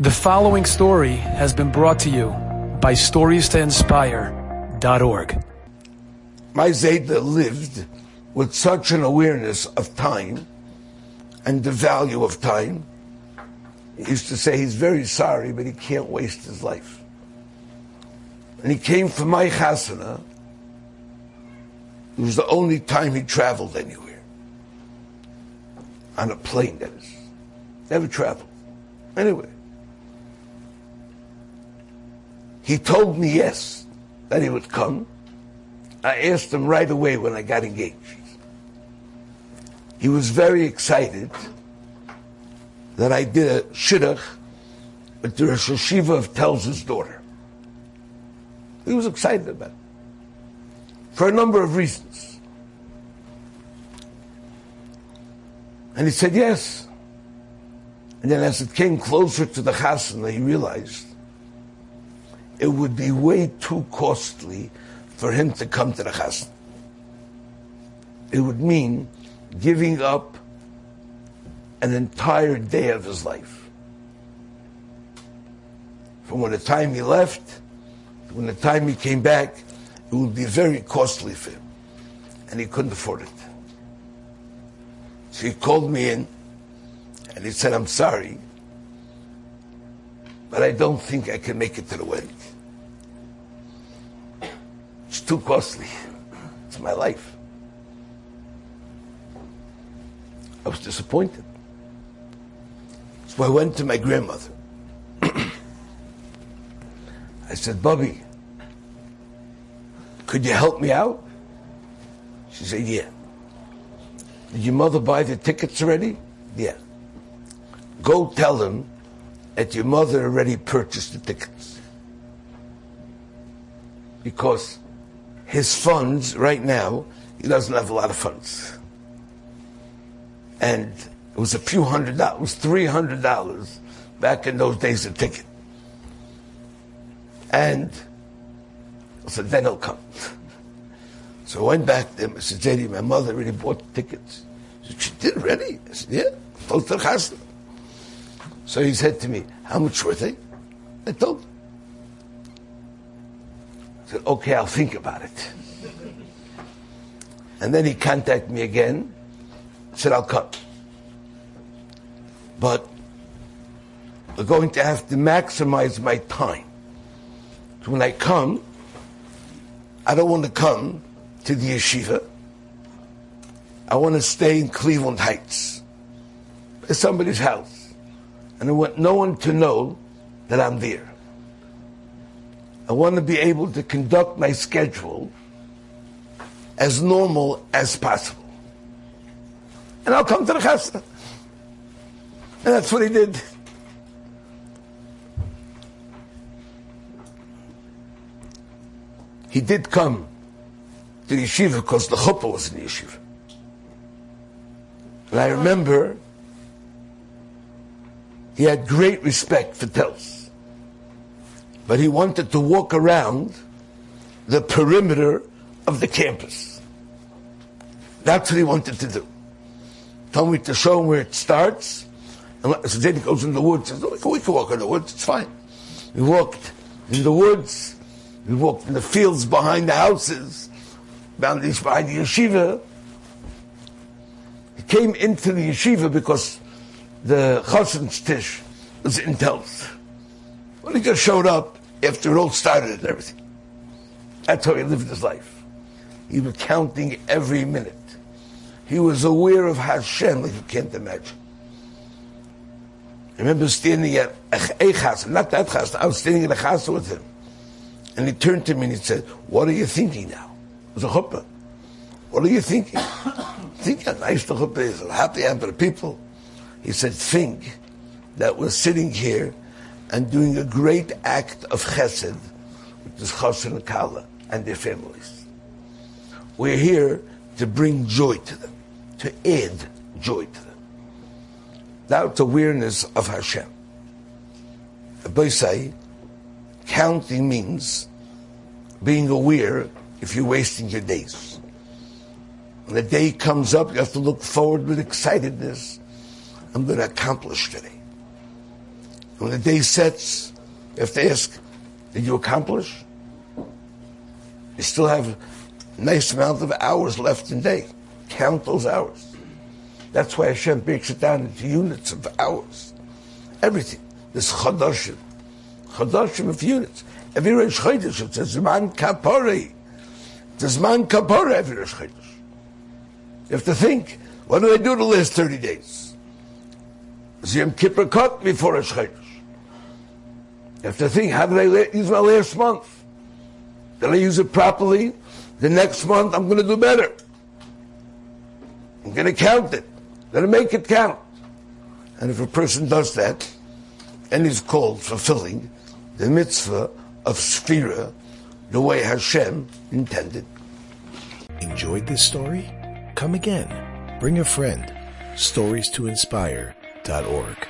The following story has been brought to you by StoriesToInspire.org. My Zayda lived with such an awareness of time and the value of time. He used to say he's very sorry, but he can't waste his life. And he came for my chasana. It was the only time he traveled anywhere. On a plane, that is. Never traveled. Anyway. He told me yes, that he would come. I asked him right away when I got engaged. He was very excited that I did a shidduch with the Rosh Hayeshiva of Telz's daughter. He was excited about it. For a number of reasons. And he said yes. And then as it came closer to the chasana, he realized it would be way too costly for him to come to the chasna. It would mean giving up an entire day of his life. From when the time he left, to when the time he came back, it would be very costly for him. And he couldn't afford it. So he called me in and he said, I'm sorry, but I don't think I can make it to the wedding. Too costly. It's my life. I was disappointed. So I went to my grandmother. I said, Bubby, could you help me out? She said, Yeah. Did your mother buy the tickets already? Yeah. Go tell them that your mother already purchased the tickets. Because his funds right now, he doesn't have a lot of funds. And it was a few hundred dollars, it was three hundred dollars back in those days a ticket. And I said, then he'll come. So I went back to him. I said, Zayda, my mother already bought the tickets. He said, she did already? I said, yeah, So he said to me, how much were they? I told him. Said, okay, I'll think about it. And then he contacted me again, said, I'll come. But we're going to have to maximize my time. So when I come, I don't want to come to the yeshiva. I want to stay in Cleveland Heights. at somebody's house. And I want no one to know that I'm there. I want to be able to conduct my schedule as normal as possible. And I'll come to the chasna. And that's what he did. He did come to the yeshiva because the chuppah was in the yeshiva. And I remember he had great respect for Telz. But he wanted to walk around the perimeter of the campus. That's what he wanted to do. Told me to show him where it starts. And so then he goes in the woods. Says, oh, we can walk in the woods. It's fine. We walked in the woods. We walked in the fields behind the houses, the, behind the yeshiva. He came into the yeshiva because the chassan's tish was in Telz. Well, he just showed up after it all started and everything. That's how he lived his life. He was counting every minute. He was aware of Hashem like you can't imagine. I remember standing at a chas, not that chas, I was standing in a chas with him. And he turned to me and he said, What are you thinking now? It was a chuppah. What are you thinking? think how nice the chuppah is, how happy I am for the people. He said, Think that we're sitting here and doing a great act of chesed with this chassan and kala and their families. We're here to bring joy to them to add joy to them. That's awareness of Hashem. By say, counting means being aware if you're wasting your days. When the day comes up, you have to look forward with excitedness. I'm going to accomplish today. When the day sets, you have to ask, did you accomplish? You still have a nice amount of hours left in the day. Count those hours. That's why Hashem breaks it down into units of hours. Everything. This chadashim. Chadashim of units. Every Rosh Chodesh, it's a Zman Kapore. It's a Zman Kapore every Rosh Chodesh. You have to think, what do I do the last 30 days? Ziyam Kippur Katan before Rosh Chodesh. Have to think, how did I use my last month? Did I use it properly? The next month I'm going to do better. I'm going to count it. Going to make it count. And if a person does that, and is called fulfilling the mitzvah of Sphira the way Hashem intended. Enjoyed this story? Come again. Bring a friend. Stories to inspire.org.